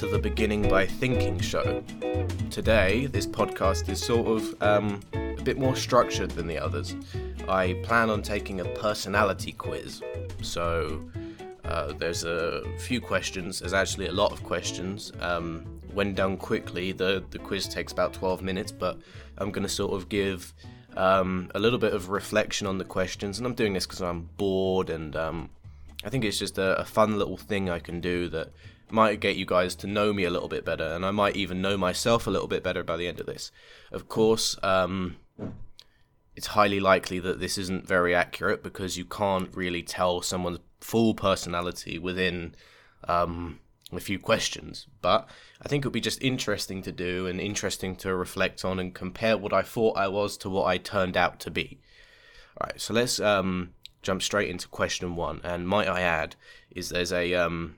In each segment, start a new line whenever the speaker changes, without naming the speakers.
To the Beginning by Thinking show. Today, this podcast is sort of um, a bit more structured than the others. I plan on taking a personality quiz. So, uh, there's a few questions, there's actually a lot of questions. Um, when done quickly, the, the quiz takes about 12 minutes, but I'm going to sort of give um, a little bit of reflection on the questions, and I'm doing this because I'm bored and um, I think it's just a, a, fun little thing I can do that might get you guys to know me a little bit better, and I might even know myself a little bit better by the end of this. Of course, um, it's highly likely that this isn't very accurate because you can't really tell someone's full personality within um, a few questions. But I think it would be just interesting to do and interesting to reflect on and compare what I thought I was to what I turned out to be. All right, so let's um, jump straight into question one. And might I add, is there's a um,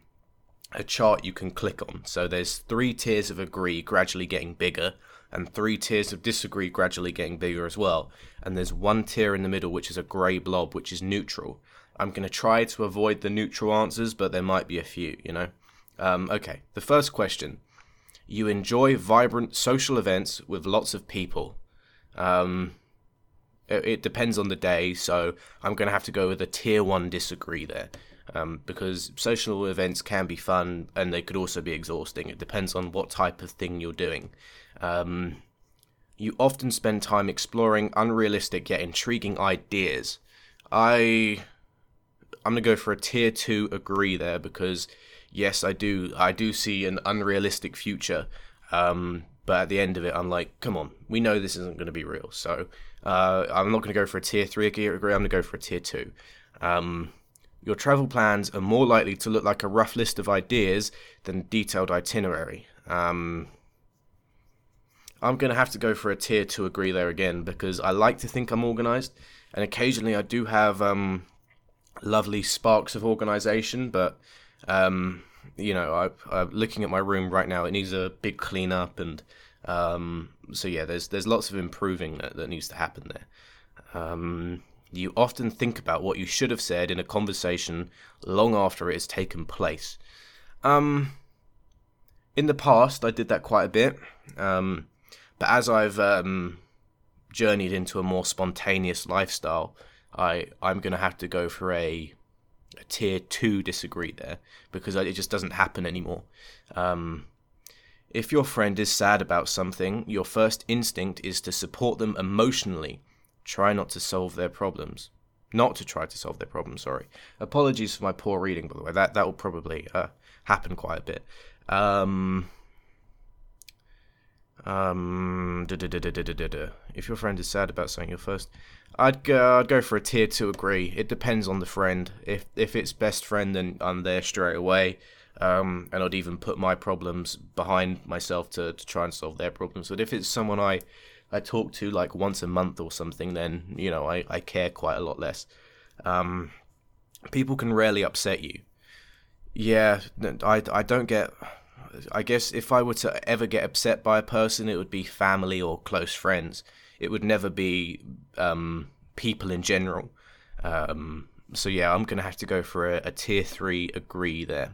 a chart you can click on. So there's three tiers of agree gradually getting bigger, and three tiers of disagree gradually getting bigger as well. And there's one tier in the middle which is a grey blob, which is neutral. I'm going to try to avoid the neutral answers, but there might be a few, you know. Um, okay, the first question. You enjoy vibrant social events with lots of people. Um, it, it depends on the day, so I'm going to have to go with a tier one disagree there. Um, because social events can be fun and they could also be exhausting. It depends on what type of thing you're doing. Um, you often spend time exploring unrealistic yet intriguing ideas. I I'm gonna go for a tier two agree there because yes, I do I do see an unrealistic future. Um, but at the end of it, I'm like, come on, we know this isn't going to be real. So uh, I'm not going to go for a tier three agree. I'm going to go for a tier two. Um, your travel plans are more likely to look like a rough list of ideas than detailed itinerary. Um, I'm going to have to go for a tier two agree there again because I like to think I'm organized, and occasionally I do have um, lovely sparks of organization, but um, you know, I, am looking at my room right now. It needs a big cleanup, and um, so yeah, there's there's lots of improving that, that needs to happen there. Um, you often think about what you should have said in a conversation long after it has taken place. Um, in the past, I did that quite a bit, um, but as I've um, journeyed into a more spontaneous lifestyle, I I'm gonna have to go for a a tier two disagree there because it just doesn't happen anymore. Um, if your friend is sad about something, your first instinct is to support them emotionally. Try not to solve their problems. Not to try to solve their problems, sorry. Apologies for my poor reading, by the way. That that will probably uh, happen quite a bit. Um, um, if your friend is sad about something, your first I'd go, I'd go for a tier two agree. It depends on the friend. If if it's best friend, then I'm there straight away. Um, and I'd even put my problems behind myself to, to try and solve their problems. But if it's someone I I talk to like once a month or something, then you know I, I care quite a lot less. Um, people can rarely upset you. Yeah, I, I don't get. I guess if I were to ever get upset by a person, it would be family or close friends it would never be um, people in general. Um, so yeah, I'm gonna have to go for a, a tier three agree there.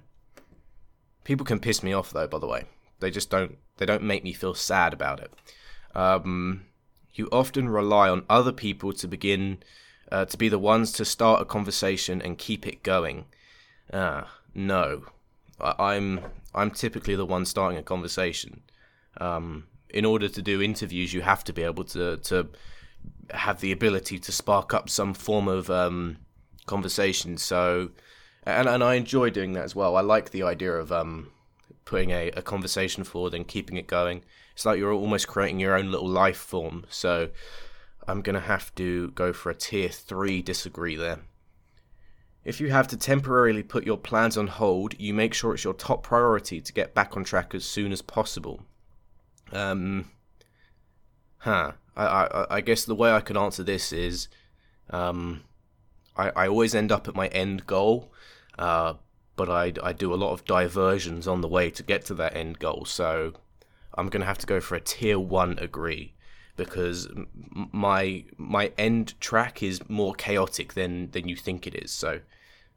People can piss me off though. By the way, they just don't. They don't make me feel sad about it. Um, you often rely on other people to begin uh, to be the ones to start a conversation and keep it going. Uh, no, I, am I'm, I'm typically the one starting a conversation. Um, in order to do interviews, you have to be able to to have the ability to spark up some form of um, conversation. So, and and I enjoy doing that as well. I like the idea of um, putting a, a conversation forward and keeping it going. It's like you're almost creating your own little life form. So, I'm gonna have to go for a tier three disagree there. If you have to temporarily put your plans on hold, you make sure it's your top priority to get back on track as soon as possible. Um, huh. I, I, I guess the way I can answer this is, um, I, I always end up at my end goal, uh, but I, I do a lot of diversions on the way to get to that end goal. So I'm gonna have to go for a tier one agree because my my end track is more chaotic than than you think it is. So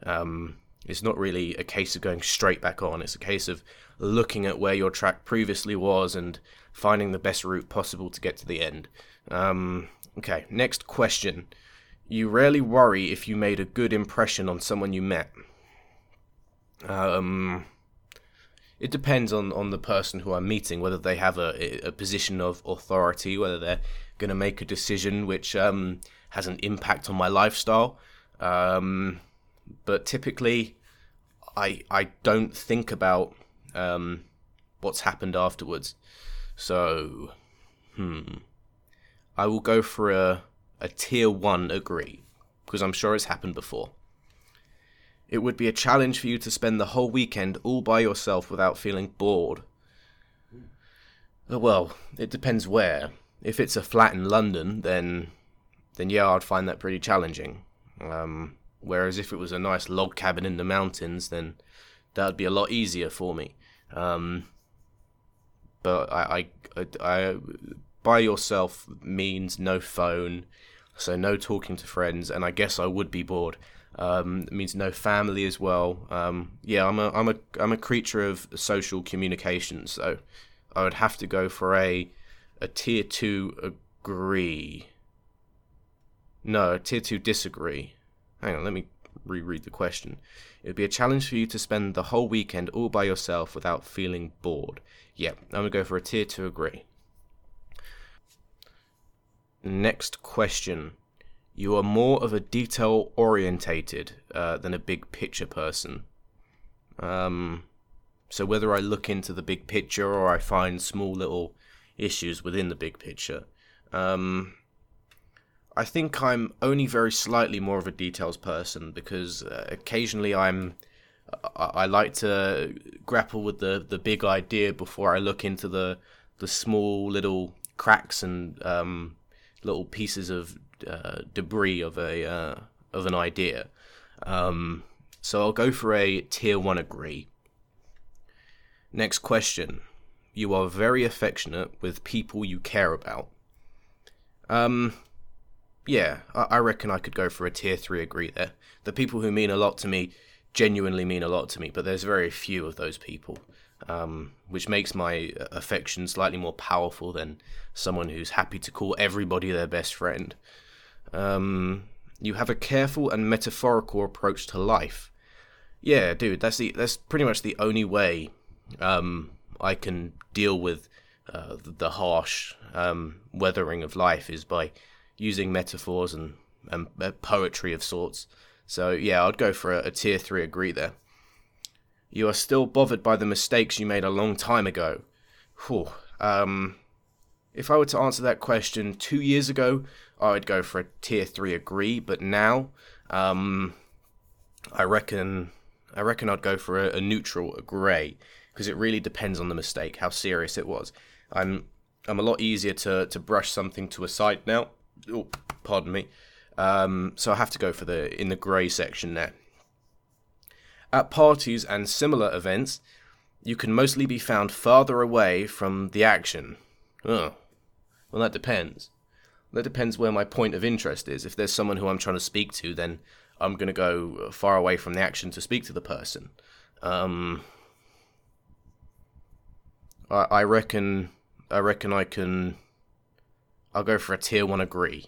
um, it's not really a case of going straight back on. It's a case of looking at where your track previously was and finding the best route possible to get to the end. Um, okay, next question. You rarely worry if you made a good impression on someone you met. Um, it depends on, on the person who I'm meeting, whether they have a, a position of authority, whether they're going to make a decision which um, has an impact on my lifestyle. Um, but typically, I I don't think about um, what's happened afterwards. So, hmm, I will go for a a tier one agree because I'm sure it's happened before. It would be a challenge for you to spend the whole weekend all by yourself without feeling bored. Uh, well, it depends where. If it's a flat in London, then then yeah, I'd find that pretty challenging. Um, whereas if it was a nice log cabin in the mountains, then that would be a lot easier for me. Um, but I, I, I, I, by yourself means no phone, so no talking to friends, and I guess I would be bored. Um, it means no family as well. Um, yeah, I'm a I'm a I'm a creature of social communication, so I would have to go for a a tier two agree. No, tier two disagree. Hang on, let me reread the question. It would be a challenge for you to spend the whole weekend all by yourself without feeling bored. Yeah, I'm gonna go for a tier two agree. Next question you are more of a detail orientated uh, than a big picture person. Um, so whether I look into the big picture or I find small little issues within the big picture, um, I think I'm only very slightly more of a details person because uh, occasionally I'm I, like to grapple with the the big idea before I look into the the small little cracks and um, little pieces of uh, debris of a uh, of an idea. Um, so I'll go for a tier one agree. Next question. You are very affectionate with people you care about. Um, yeah, I, I reckon I could go for a tier three agree there. The people who mean a lot to me genuinely mean a lot to me, but there's very few of those people, um, which makes my affection slightly more powerful than someone who's happy to call everybody their best friend. Um, you have a careful and metaphorical approach to life. Yeah, dude, that's the that's pretty much the only way um, I can deal with uh, the harsh um, weathering of life is by using metaphors and, and uh, poetry of sorts. So yeah, I'd go for a, a tier three agree there. You are still bothered by the mistakes you made a long time ago. Whew. Um, if I were to answer that question two years ago, I would go for a tier three agree, but now, um, I reckon, I reckon I'd go for a, a neutral, a grey, because it really depends on the mistake, how serious it was. I'm, I'm a lot easier to to brush something to a side now. Oh, pardon me. Um, so I have to go for the in the grey section there. At parties and similar events, you can mostly be found farther away from the action. Oh, well, that depends. That depends where my point of interest is. If there's someone who I'm trying to speak to, then I'm going to go far away from the action to speak to the person. Um, I, I reckon. I reckon I can. I'll go for a tier one agree,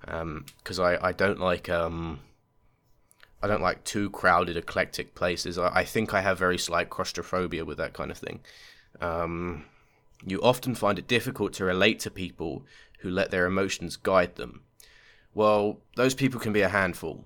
because um, I I don't like um. I don't like too crowded, eclectic places. I, I think I have very slight claustrophobia with that kind of thing. Um, you often find it difficult to relate to people who let their emotions guide them. Well, those people can be a handful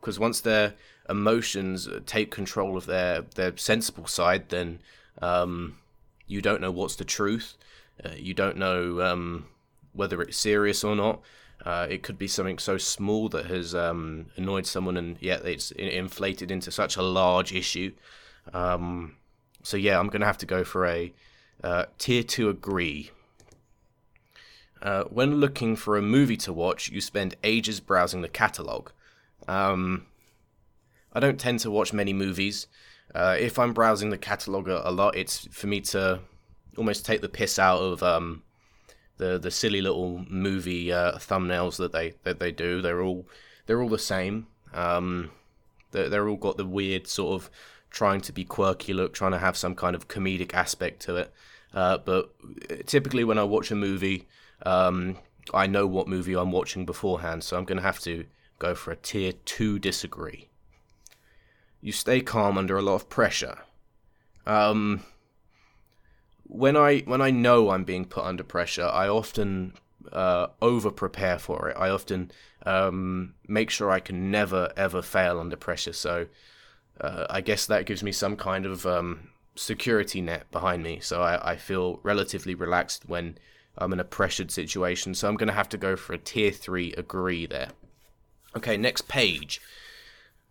because once their emotions take control of their their sensible side, then um, you don't know what's the truth. Uh, you don't know um, whether it's serious or not. Uh, it could be something so small that has um, annoyed someone, and yet it's inflated into such a large issue. Um, so yeah, I'm gonna have to go for a uh, tier two agree uh, when looking for a movie to watch, you spend ages browsing the catalogue. Um, I don't tend to watch many movies. Uh, if I'm browsing the catalogue a, a, lot, it's for me to almost take the piss out of um, the the silly little movie uh, thumbnails that they that they do. They're all they're all the same. Um, They're, they're all got the weird sort of trying to be quirky look, trying to have some kind of comedic aspect to it. Uh, but typically, when I watch a movie, um, I know what movie I'm watching beforehand, so I'm going to have to go for a tier 2 disagree. You stay calm under a lot of pressure. Um, when I when I know I'm being put under pressure, I often uh, over prepare for it. I often um, make sure I can never ever fail under pressure. So uh, I guess that gives me some kind of um, security net behind me. So I, I feel relatively relaxed when I'm in a pressured situation. So I'm going to have to go for a tier three agree there. Okay, next page.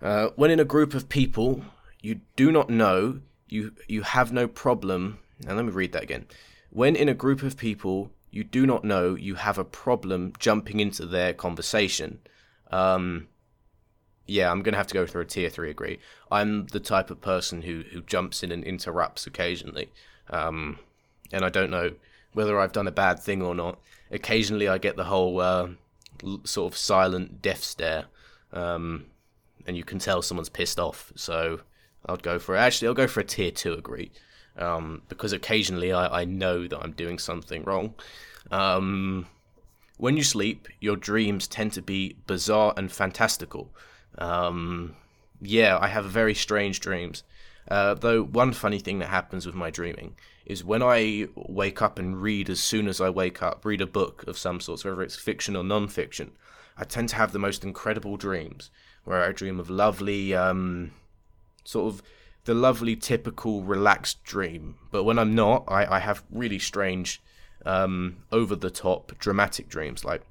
Uh, when in a group of people you do not know, you you have no problem. Now let me read that again. When in a group of people you do not know, you have a problem jumping into their conversation. Um, yeah, I'm gonna have to go through a tier three agree. I'm the type of person who who jumps in and interrupts occasionally, um, and I don't know whether I've done a bad thing or not. Occasionally, I get the whole uh, sort of silent death stare, um, and you can tell someone's pissed off. So I'd go for. Actually, I'll go for a tier two agree, um, because occasionally I, I know that I'm doing something wrong. Um, when you sleep, your dreams tend to be bizarre and fantastical. Um, yeah, I have very strange dreams. Uh, though one funny thing that happens with my dreaming is when I wake up and read as soon as I wake up, read a book of some sort, whether it's fiction or non-fiction, I tend to have the most incredible dreams where I dream of lovely, um, sort of the lovely, typical, relaxed dream. But when I'm not, I, I have really strange, um, over the top, dramatic dreams. Like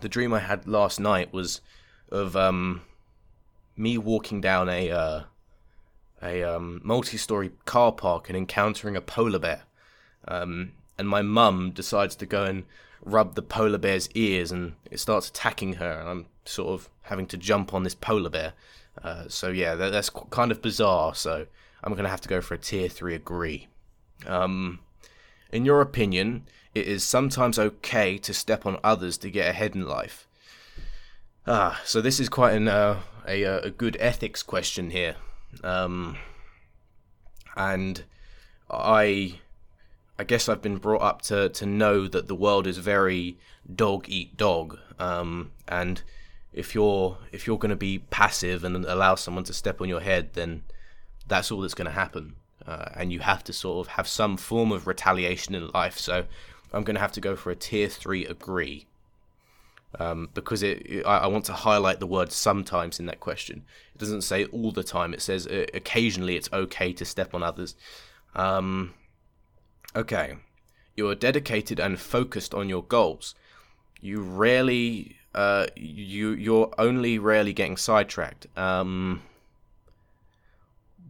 the dream I had last night was of um, me walking down a uh, a um, multi-story car park and encountering a polar bear. Um, and my mum decides to go and rub the polar bear's ears, and it starts attacking her. And I'm sort of having to jump on this polar bear. Uh, so yeah, that, that's kind of bizarre. So I'm gonna have to go for a tier three agree. Um, in your opinion, it is sometimes okay to step on others to get ahead in life. Ah, so this is quite an, uh, a uh, a good ethics question here, um, and I I guess I've been brought up to to know that the world is very dog eat dog, um, and if you're if you're going to be passive and allow someone to step on your head, then that's all that's going to happen, uh, and you have to sort of have some form of retaliation in life. So I'm going to have to go for a tier three agree um, because it, it, I, want to highlight the word sometimes in that question. It doesn't say all the time. It says uh, occasionally it's okay to step on others. Um, okay, you are dedicated and focused on your goals. You rarely, uh, you you're only rarely getting sidetracked. Um,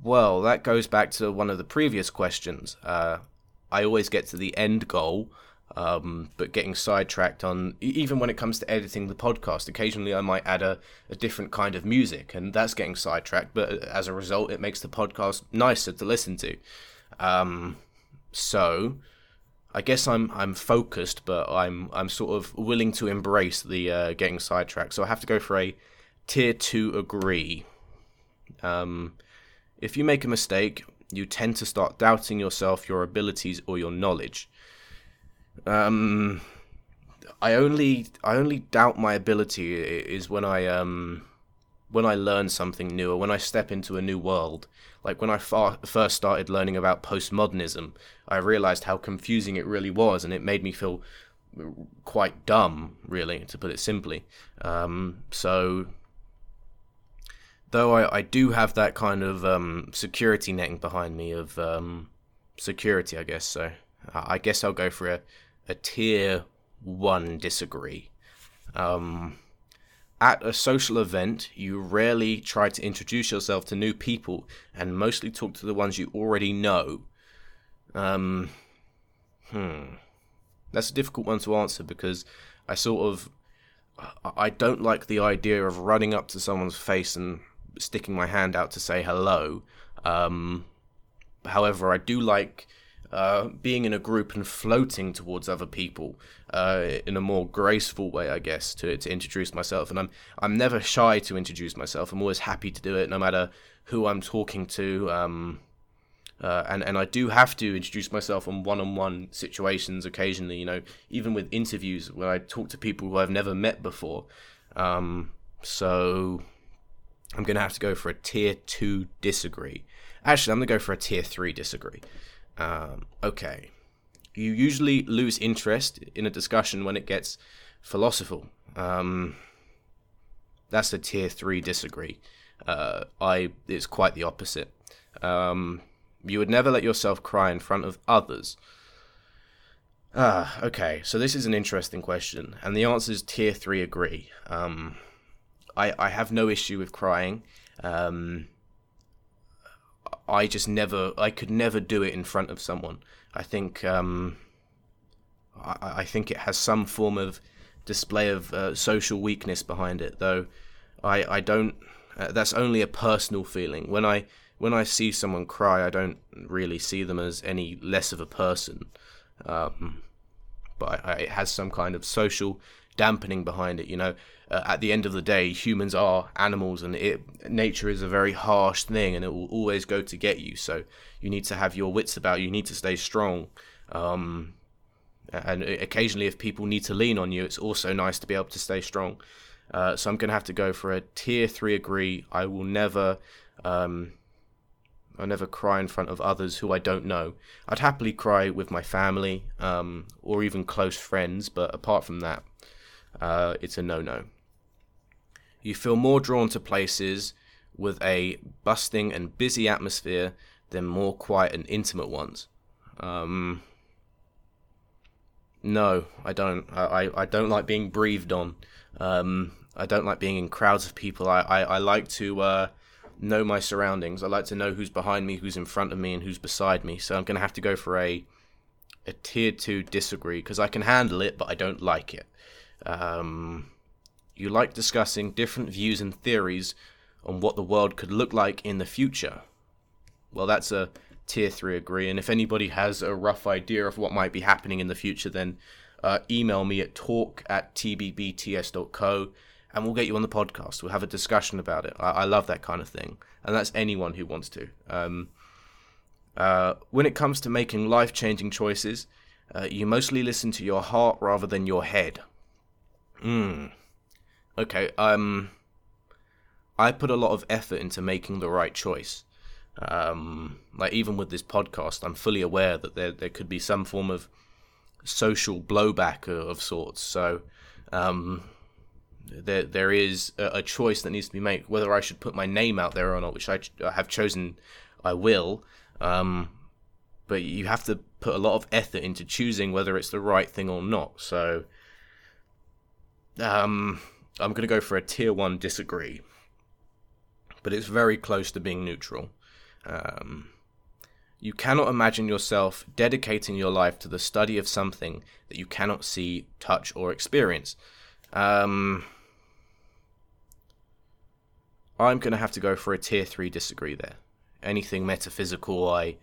well, that goes back to one of the previous questions. Uh, I always get to the end goal um, but getting sidetracked on even when it comes to editing the podcast occasionally i might add a, a different kind of music and that's getting sidetracked but as a result it makes the podcast nicer to listen to. Um, so i guess i'm i'm focused but i'm i'm sort of willing to embrace the uh, getting sidetracked. So i have to go for a tier 2 agree. Um, if you make a mistake you tend to start doubting yourself your abilities or your knowledge um, I only I only doubt my ability is when I um when I learn something new or when I step into a new world. Like when I far, first started learning about postmodernism, I realized how confusing it really was, and it made me feel quite dumb, really, to put it simply. Um, so, though I, I do have that kind of um, security netting behind me of um, security, I guess. So, I guess I'll go for a a tier one disagree. Um, at a social event, you rarely try to introduce yourself to new people and mostly talk to the ones you already know. Um, hmm. That's a difficult one to answer because I sort of. I don't like the idea of running up to someone's face and sticking my hand out to say hello. Um, however, I do like uh, being in a group and floating towards other people uh, in a more graceful way, I guess, to, to introduce myself. And I'm I'm never shy to introduce myself. I'm always happy to do it, no matter who I'm talking to. Um, uh, and and I do have to introduce myself on one-on-one situations occasionally. You know, even with interviews where I talk to people who I've never met before. Um, so I'm gonna have to go for a tier two disagree. Actually, I'm gonna go for a tier three disagree. Um, okay, you usually lose interest in a discussion when it gets philosophical. Um, that's a tier three disagree. Uh, I it's quite the opposite. Um, you would never let yourself cry in front of others. Ah, okay. So this is an interesting question, and the answer is tier three. Agree. Um, I I have no issue with crying. Um, I just never. I could never do it in front of someone. I think. Um, I, I think it has some form of display of uh, social weakness behind it, though. I I don't. Uh, that's only a personal feeling. When I when I see someone cry, I don't really see them as any less of a person. Um, but I, I, it has some kind of social dampening behind it. You know, uh, at the end of the day, humans are animals, and it, nature is a very harsh thing, and it will always go to get you. So you need to have your wits about you. You need to stay strong. Um, and occasionally, if people need to lean on you, it's also nice to be able to stay strong. Uh, so I'm to have to go for a tier three agree. I will never um, I never cry in front of others who I don't know. I'd happily cry with my family um, or even close friends, but apart from that, uh, it's a no no. You feel more drawn to places with a bustling and busy atmosphere than more quiet and intimate ones. Um, no, I don't. I, I don't like being breathed on. Um, I don't like being in crowds of people. I, I, I like to. Uh, know my surroundings. I like to know who's behind me, who's in front of me, and who's beside me. So I'm going to have to go for a a tier two disagree because I can handle it, but I don't like it. Um, you like discussing different views and theories on what the world could look like in the future. Well, that's a tier three agree. And if anybody has a rough idea of what might be happening in the future, then uh, email me at talk at tbbts.co and we'll get you on the podcast. We'll have a discussion about it. I, I love that kind of thing, and that's anyone who wants to. Um, uh, when it comes to making life changing choices, uh, you mostly listen to your heart rather than your head. Hmm. Okay. Um. I put a lot of effort into making the right choice. Um, like even with this podcast, I'm fully aware that there there could be some form of social blowback of, of sorts. So, um, there there is a, choice that needs to be made whether I should put my name out there or not, which I, ch- I have chosen. I will, um, but you have to put a lot of effort into choosing whether it's the right thing or not. So, um, I'm going to go for a tier one disagree, but it's very close to being neutral. Um, you cannot imagine yourself dedicating your life to the study of something that you cannot see, touch, or experience. Um, I'm going to have to go for a tier three disagree there. Anything metaphysical, I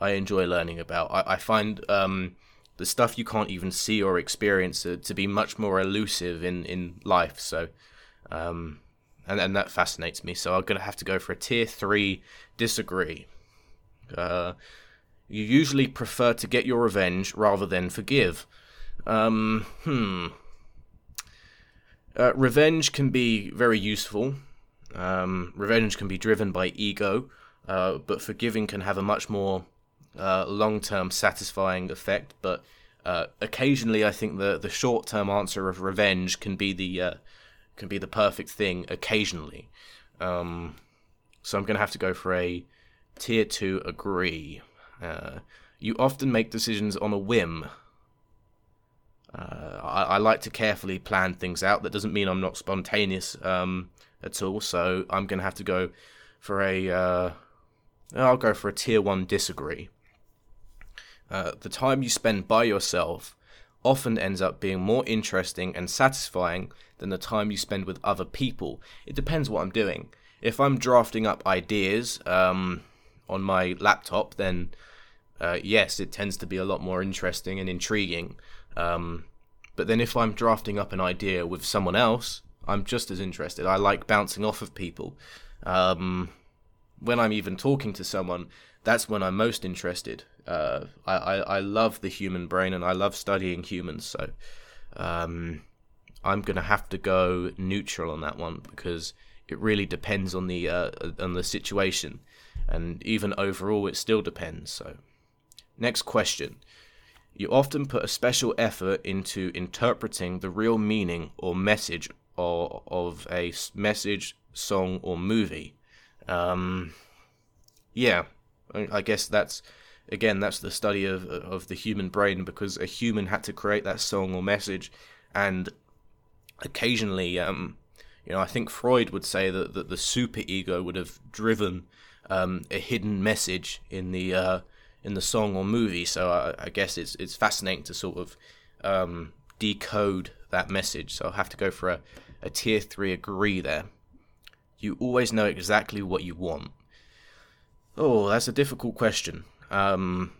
I enjoy learning about. I, I find um, the stuff you can't even see or experience to, to be much more elusive in, in life. So, um, and, and that fascinates me. So I'm going to have to go for a tier three disagree. Uh, you usually prefer to get your revenge rather than forgive. Um, hmm. Uh, revenge can be very useful um, revenge can be driven by ego, uh, but forgiving can have a much more uh, long-term satisfying effect. But uh, occasionally, I think the the short-term answer of revenge can be the uh, can be the perfect thing. Occasionally, um, so I'm going to have to go for a tier two. Agree. Uh, you often make decisions on a whim. Uh, I, I, like to carefully plan things out. That doesn't mean I'm not spontaneous. Um, at all. So I'm going to have to go for a. Uh, I'll go for a tier one disagree. Uh, the time you spend by yourself often ends up being more interesting and satisfying than the time you spend with other people. It depends what I'm doing. If I'm drafting up ideas um, on my laptop, then uh, yes, it tends to be a lot more interesting and intriguing. Um, but then if I'm drafting up an idea with someone else, I'm just as interested. I like bouncing off of people. Um, when I'm even talking to someone, that's when I'm most interested. Uh, I, I, love the human brain and I love studying humans. So um, I'm gonna have to go neutral on that one because it really depends on the uh, on the situation, and even overall, it still depends. So, next question. You often put a special effort into interpreting the real meaning or message or, of a message, song, or movie. Um, yeah, I guess that's again that's the study of of the human brain because a human had to create that song or message, and occasionally, um, you know, I think Freud would say that, that the super ego would have driven um, a hidden message in the uh, in the song or movie. So I, I, guess it's it's fascinating to sort of um, decode that message. So I'll have to go for a, a tier three agree there. You always know exactly what you want. Oh, that's a difficult question. Um,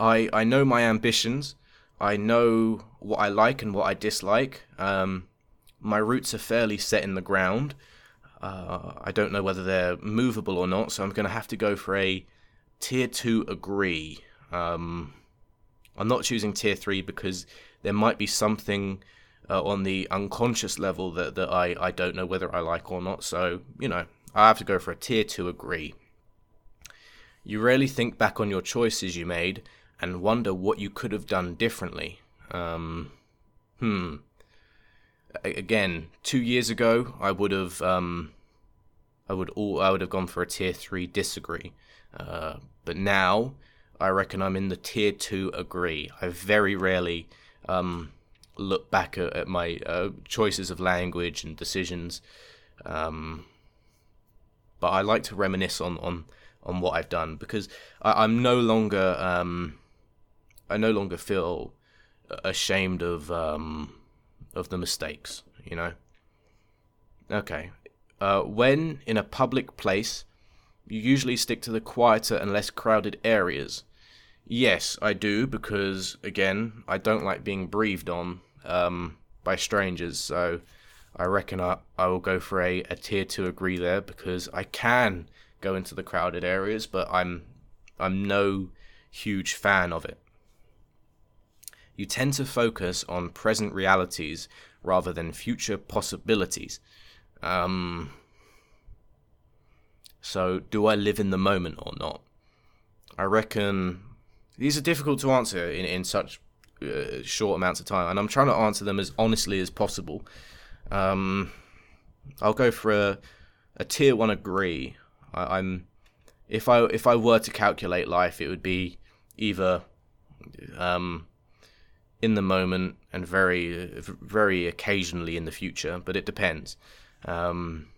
I I know my ambitions. I know what I like and what I dislike. Um, my roots are fairly set in the ground. Uh, I don't know whether they're movable or not, so I'm going to have to go for a tier two agree. Um, I'm not choosing tier three because there might be something uh, on the unconscious level that, that I, I don't know whether I like or not. So, you know, I have to go for a tier two agree. You rarely think back on your choices you made and wonder what you could have done differently. Um, hmm. Again, two years ago, I would have, um, I would all, I would have gone for a tier three disagree. Uh, but now, I reckon I'm in the tier two agree. I very rarely um, look back at, at my uh, choices of language and decisions. Um, but I like to reminisce on, on, on what I've done because I, am no longer um, I no longer feel ashamed of um, of the mistakes. You know. Okay. Uh, when in a public place, you usually stick to the quieter and less crowded areas. Yes, I do because again, I don't like being breathed on um, by strangers. So I reckon I, I will go for a, a tier two agree there because I can go into the crowded areas, but I'm I'm no huge fan of it you tend to focus on present realities rather than future possibilities. Um, so, do I live in the moment or not? I reckon these are difficult to answer in, in such uh, short amounts of time, and I'm trying to answer them as honestly as possible. Um, I'll go for a, a tier one agree. I, am if I if I were to calculate life, it would be either um, in the moment and very very occasionally in the future, but it depends. Um,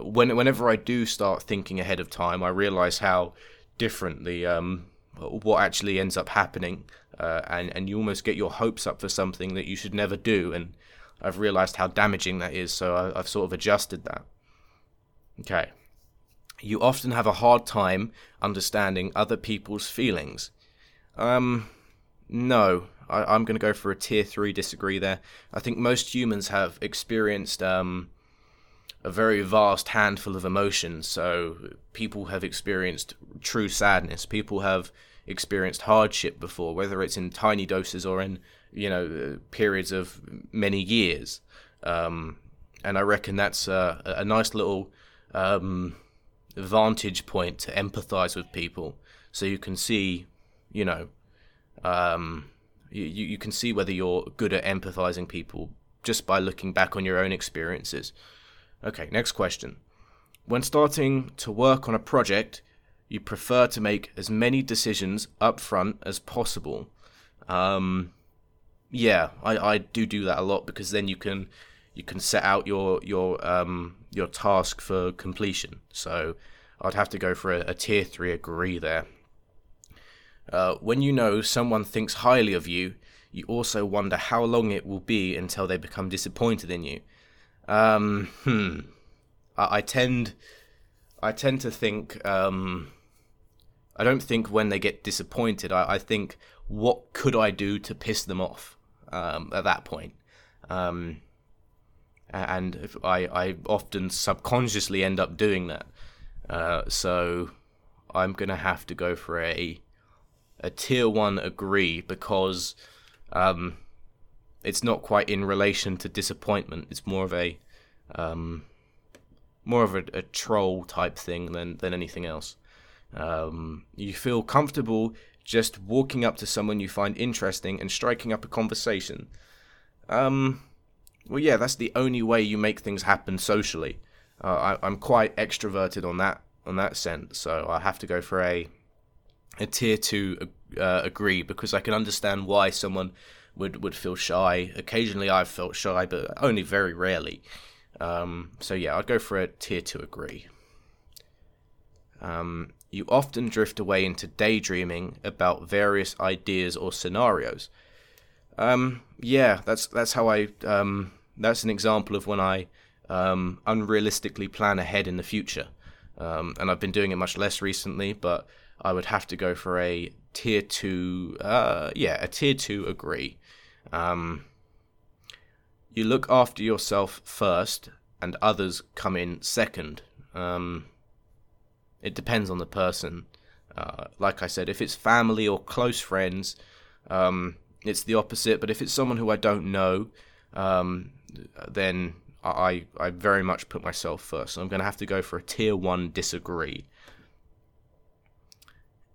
when whenever I do start thinking ahead of time, I realize how different the um, what actually ends up happening, uh, and and you almost get your hopes up for something that you should never do, and I've realized how damaging that is. So I, I've sort of adjusted that. Okay. You often have a hard time understanding other people's feelings. Um, no, I, am going to go for a tier three disagree there. I think most humans have experienced um, a very vast handful of emotions. So people have experienced true sadness. People have experienced hardship before, whether it's in tiny doses or in you know periods of many years. Um, and I reckon that's a, a nice little um, vantage point to empathize with people, so you can see, you know, um, you, you can see whether you're good at empathizing people just by looking back on your own experiences. Okay, next question. When starting to work on a project, you prefer to make as many decisions up front as possible. Um, yeah, I, I do do that a lot because then you can you can set out your your um, your task for completion. So I'd have to go for a, a tier three agree there. Uh, when you know someone thinks highly of you, you also wonder how long it will be until they become disappointed in you. Um, hmm. I, I tend, I tend to think um, I don't think when they get disappointed. I, I think what could I do to piss them off um, at that point. Um, and I, I often subconsciously end up doing that. Uh, so I'm gonna have to go for a a tier one agree because um, it's not quite in relation to disappointment. It's more of a um, more of a, a, troll type thing than than anything else. Um, you feel comfortable just walking up to someone you find interesting and striking up a conversation. Um, well, yeah, that's the only way you make things happen socially. Uh, I, am quite extroverted on that on that sense, so I have to go for a a tier two uh, agree because I can understand why someone would would feel shy. Occasionally, I've felt shy, but only very rarely. Um, so yeah, I'd go for a tier two agree. Um, you often drift away into daydreaming about various ideas or scenarios. Um, yeah, that's that's how I. Um, that's an example of when I um, unrealistically plan ahead in the future, um, and I've been doing it much less recently. But I would have to go for a tier two. Uh, yeah, a tier two agree. Um, you look after yourself first, and others come in second. Um, it depends on the person. Uh, like I said, if it's family or close friends, um, it's the opposite. But if it's someone who I don't know, um, then I I very much put myself first. So I'm going to have to go for a tier one disagree.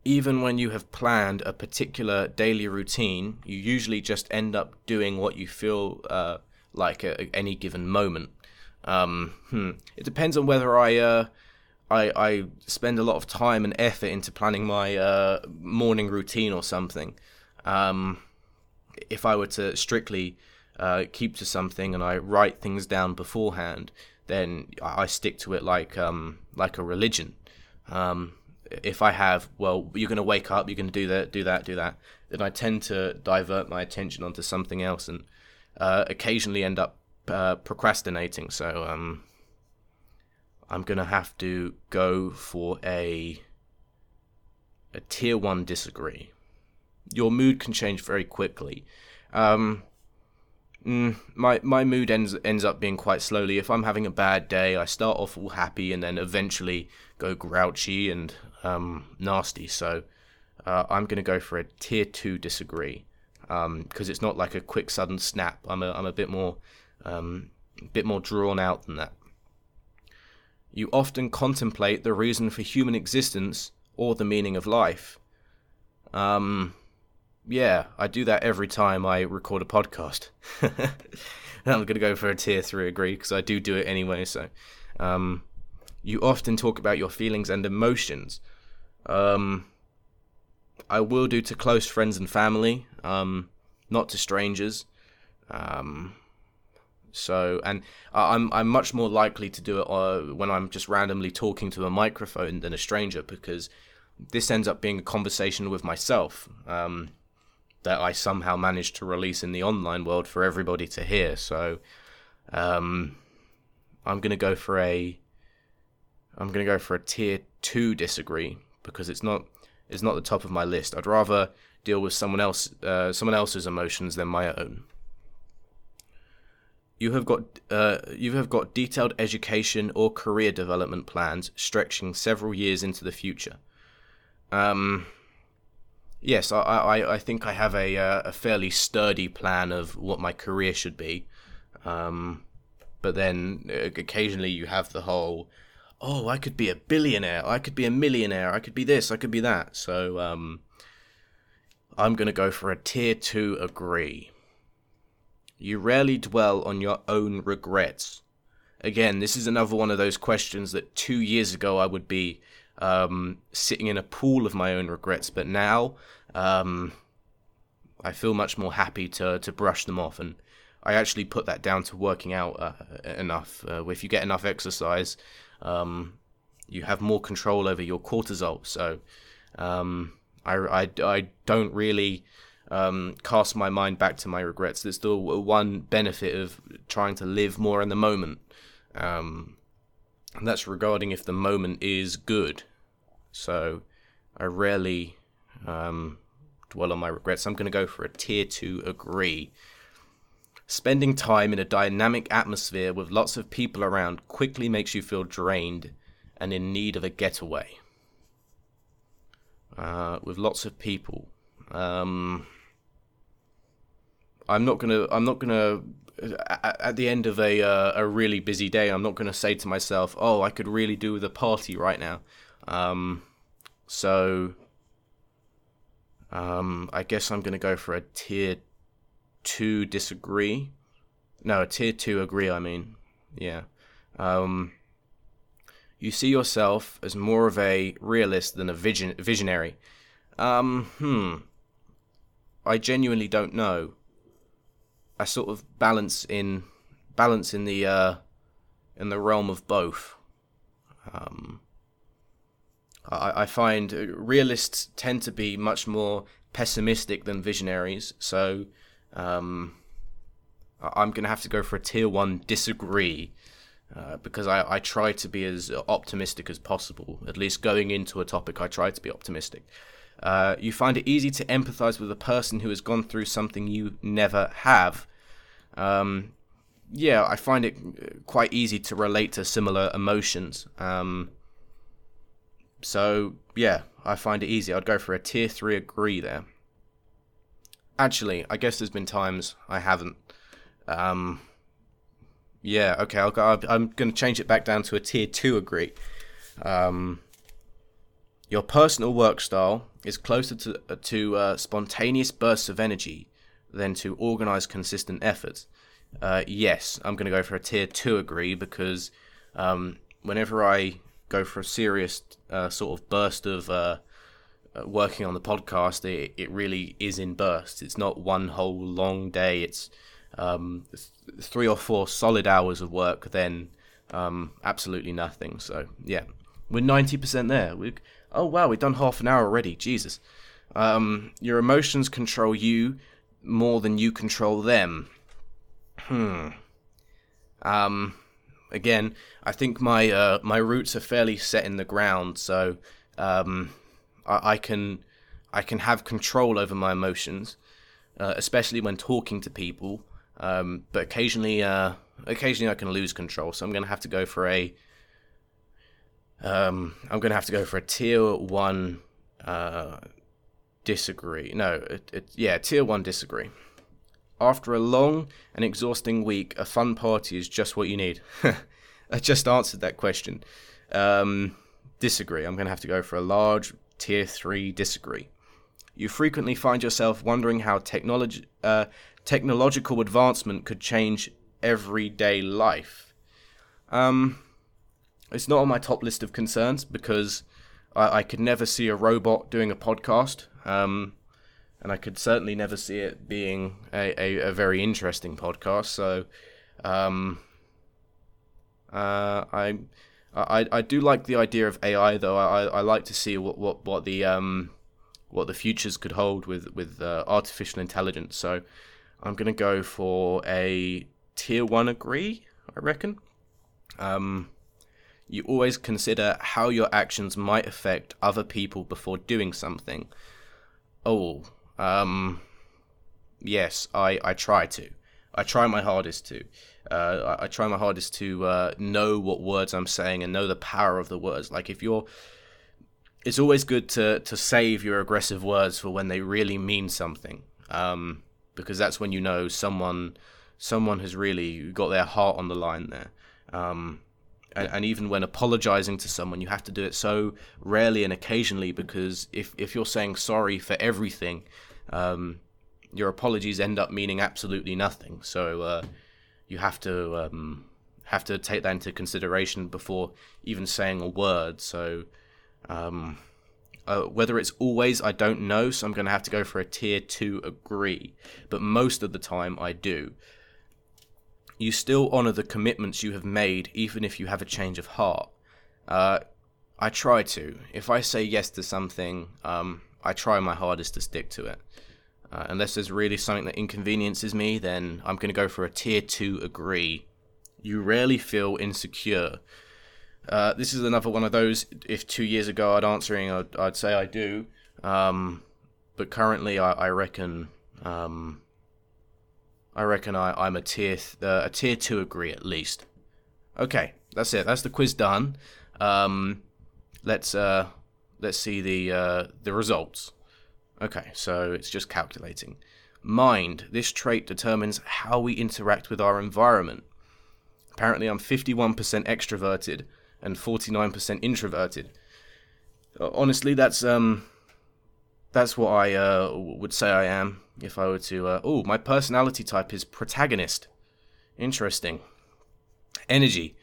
Even when you have planned a particular daily routine, you usually just end up doing what you feel uh, like at any given moment. Um, hmm. It depends on whether I uh, I, I spend a lot of time and effort into planning my uh, morning routine or something. Um, if I were to strictly uh, keep to something and I write things down beforehand, then I stick to it like um, like a religion. Um, if I have, well, you're going to wake up, you're going to do that, do that, do that, then I tend to divert my attention onto something else and uh, occasionally end up uh, procrastinating. So um, I'm gonna have to go for a a tier one disagree. Your mood can change very quickly. Um, mm, my my mood ends ends up being quite slowly. If I'm having a bad day, I start off all happy and then eventually go grouchy and um, nasty. So uh, I'm gonna go for a tier two disagree because um, it's not like a quick sudden snap. I'm a I'm a bit more um, bit more drawn out than that you often contemplate the reason for human existence or the meaning of life. Um, yeah, I do that every time I record a podcast. I'm going to go for a tier three agree because I do do it anyway. So, um, you often talk about your feelings and emotions. Um, I will do to close friends and family, um, not to strangers. Um, so, and I'm I'm much more likely to do it uh, when I'm just randomly talking to a microphone than a stranger because this ends up being a conversation with myself um, that I somehow managed to release in the online world for everybody to hear. So, um, I'm gonna go for a I'm gonna go for a tier two disagree because it's not it's not the top of my list. I'd rather deal with someone else uh, someone else's emotions than my own you have got uh, you have got detailed education or career development plans stretching several years into the future. Um, yes, I, I, I think I have a uh, a fairly sturdy plan of what my career should be. Um, but then uh, occasionally you have the whole, oh, I could be a billionaire, I could be a millionaire, I could be this, I could be that. So um, I'm gonna go for a tier two agree. You rarely dwell on your own regrets. Again, this is another one of those questions that two years ago I would be um, sitting in a pool of my own regrets, but now um, I feel much more happy to, to brush them off. And I actually put that down to working out uh, enough. Uh, if you get enough exercise, um, you have more control over your cortisol. So um, I, I, I don't really um, cast my mind back to my regrets. There's the one benefit of trying to live more in the moment. Um, and that's regarding if the moment is good. So I rarely um, dwell on my regrets. I'm going to go for a tier two agree. Spending time in a dynamic atmosphere with lots of people around quickly makes you feel drained and in need of a getaway. Uh, with lots of people. Um, I'm not gonna. I'm not gonna. At the end of a uh, a really busy day, I'm not gonna say to myself, "Oh, I could really do with a party right now." Um, so, um, I guess I'm gonna go for a tier two disagree. No, a tier two agree. I mean, yeah. Um, you see yourself as more of a realist than a vision visionary. Um, hmm. I genuinely don't know. I sort of balance in balance in the uh, in the realm of both. Um, I, I find realists tend to be much more pessimistic than visionaries, so um, I'm going to have to go for a tier one disagree uh, because I, I try to be as optimistic as possible. At least going into a topic, I try to be optimistic. Uh, you find it easy to empathize with a person who has gone through something you never have. Um, yeah, I find it quite easy to relate to similar emotions. Um, so, yeah, I find it easy. I'd go for a tier 3 agree there. Actually, I guess there's been times I haven't. Um, yeah, okay, I'll go, I'm going to change it back down to a tier 2 agree. Um, your personal work style is closer to, uh, to uh, spontaneous bursts of energy than to organized, consistent effort. Uh, yes, I'm going to go for a tier 2 agree because um, whenever I go for a serious uh, sort of burst of uh, working on the podcast, it, it really is in bursts. It's not one whole long day. It's um, th- three or four solid hours of work, then um, absolutely nothing. So yeah, we're ninety percent there. We oh wow, we've done half an hour already. Jesus, um, your emotions control you more than you control them. Hmm. Um. Again, I think my uh, my roots are fairly set in the ground, so um, I, I can I can have control over my emotions, uh, especially when talking to people. Um, but occasionally, uh, occasionally I can lose control. So I'm going to have to go for a. Um, I'm going to have to go for a tier one. Uh, disagree. No, it, it, yeah, tier one disagree. After a long and exhausting week, a fun party is just what you need. I just answered that question. Um, disagree. I'm going to have to go for a large tier three disagree. You frequently find yourself wondering how technology, uh, technological advancement could change everyday life. Um, it's not on my top list of concerns because I, I could never see a robot doing a podcast, um, and I could certainly never see it being a, a, a very interesting podcast. So, um, uh, I, I I do like the idea of AI though. I, I like to see what what what the um what the futures could hold with with uh, artificial intelligence. So I'm to go for a tier one agree, I reckon. Um, you always consider how your actions might affect other people before doing something. Oh, um, yes, I, I try to. I try my hardest to. Uh, I, try my hardest to uh, know what words I'm saying and know the power of the words. Like if you're, it's always good to to save your aggressive words for when they really mean something. Um, because that's when you know someone someone has really got their heart on the line there. Um, and, and, even when apologizing to someone, you have to do it so rarely and occasionally because if, if you're saying sorry for everything, um, your apologies end up meaning absolutely nothing. So uh, you have to um, have to take that into consideration before even saying a word. So um, uh, whether it's always, I don't know, so I'm going to have to go for a tier 2 agree. But most of the time, I do. You still honour the commitments you have made, even if you have a change of heart. Uh, I try to. If I say yes to something, um, I try my hardest to stick to it. Uh, unless there's really something that inconveniences me, then I'm going to go for a tier 2 agree. You rarely feel insecure Uh, this is another one of those. If two years ago I'd answering, I'd, I'd say I do. Um, but currently, I, I reckon, um, I reckon I, I'm a tier th- uh, a tier two agree at least. Okay, that's it. That's the quiz done. Um, let's uh, let's see the uh, the results. Okay, so it's just calculating. Mind. This trait determines how we interact with our environment. Apparently, I'm 51% extroverted and 49% introverted. Honestly, that's um, that's what I uh, would say I am if I were to. Uh, oh, my personality type is protagonist. Interesting. Energy.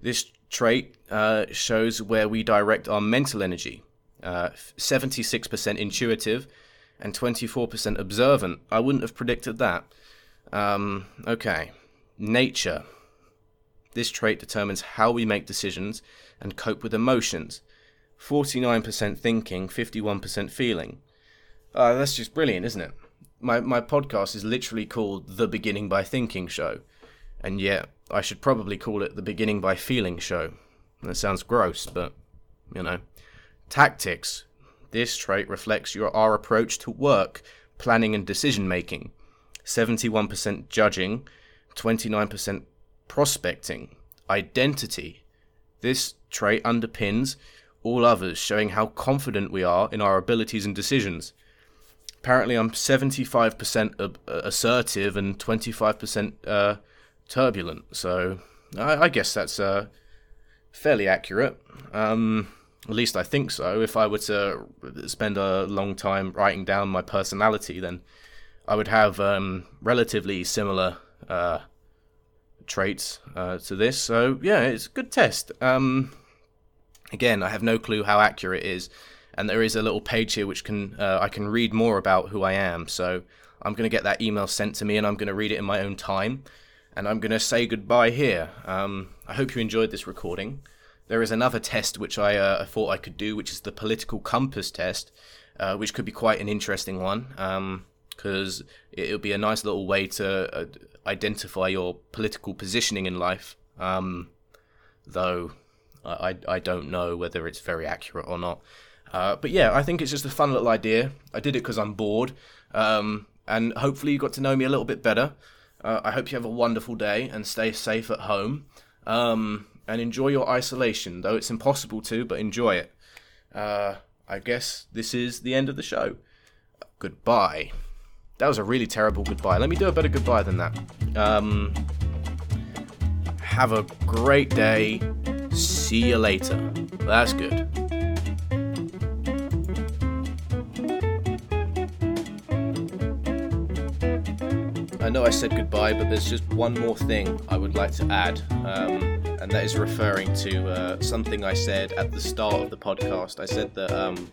This trait uh, shows where we direct our mental energy. Uh, 76% intuitive and 24% observant. I wouldn't have predicted that. Um, okay. Nature. This trait determines how we make decisions and cope with emotions. 49% thinking, 51% feeling. Uh, that's just brilliant, isn't it? My, my podcast is literally called The Beginning by Thinking Show, and yet I should probably call it The Beginning by Feeling Show. That sounds gross, but, you know. Tactics. This trait reflects your, our approach to work, planning, and decision making. 71% judging, 29% prospecting. Identity. This trait underpins all others, showing how confident we are in our abilities and decisions. Apparently, I'm 75% assertive and 25% uh, turbulent, so I, I guess that's uh, fairly accurate. Um, at least I think so. If I were to spend a long time writing down my personality, then I would have um, relatively similar uh, traits uh, to this. So yeah, it's a good test. Um, again, I have no clue how accurate it is, and there is a little page here which can uh, I can read more about who I am. So I'm going to get that email sent to me, and I'm going to read it in my own time, and I'm going to say goodbye here. Um, I hope you enjoyed this recording. There is another test which I, uh, thought I could do, which is the political compass test, uh, which could be quite an interesting one because um, it, will be a nice little way to uh, identify your political positioning in life. Um, though I, I don't know whether it's very accurate or not. Uh, but yeah, I think it's just a fun little idea. I did it because I'm bored, um, and hopefully you got to know me a little bit better. Uh, I hope you have a wonderful day and stay safe at home. Um, and enjoy your isolation, though it's impossible to, but enjoy it. Uh, I guess this is the end of the show. Goodbye. That was a really terrible goodbye. Let me do a better goodbye than that. Um, have a great day. See you later. That's good. I know I said goodbye, but there's just one more thing I would like to add. Um, and that is referring to uh, something I said at the start of the podcast. I said that um,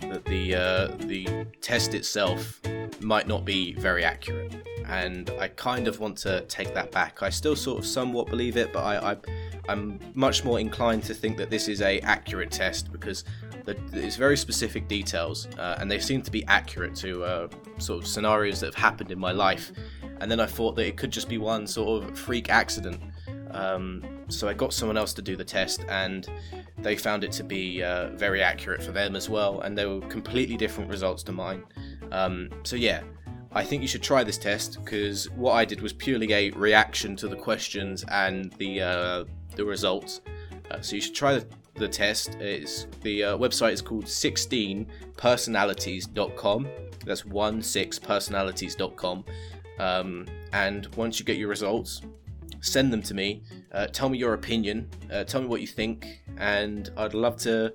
that the uh, the test itself might not be very accurate, and I kind of want to take that back. I still sort of somewhat believe it, but I, I I'm much more inclined to think that this is a accurate test because it's very specific details, uh, and they seem to be accurate to uh, sort of scenarios that have happened in my life. And then I thought that it could just be one sort of freak accident um, so I got someone else to do the test, and they found it to be uh, very accurate for them as well, and they were completely different results to mine. Um, so yeah, I think you should try this test because what I did was purely a reaction to the questions and the uh, the results. Uh, so you should try the, the test. It's the uh, website is called 16personalities.com. That's 16personalities.com. Um, and once you get your results, send them to me. Uh, tell me your opinion. Uh, tell me what you think, and I'd love to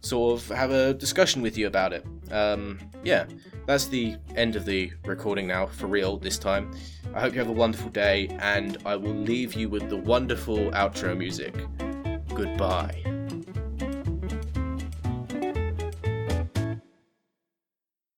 sort of have a discussion with you about it. Um, yeah, that's the end of the recording now, for real this time. I hope you have a wonderful day, and I will leave you with the wonderful outro music. Goodbye.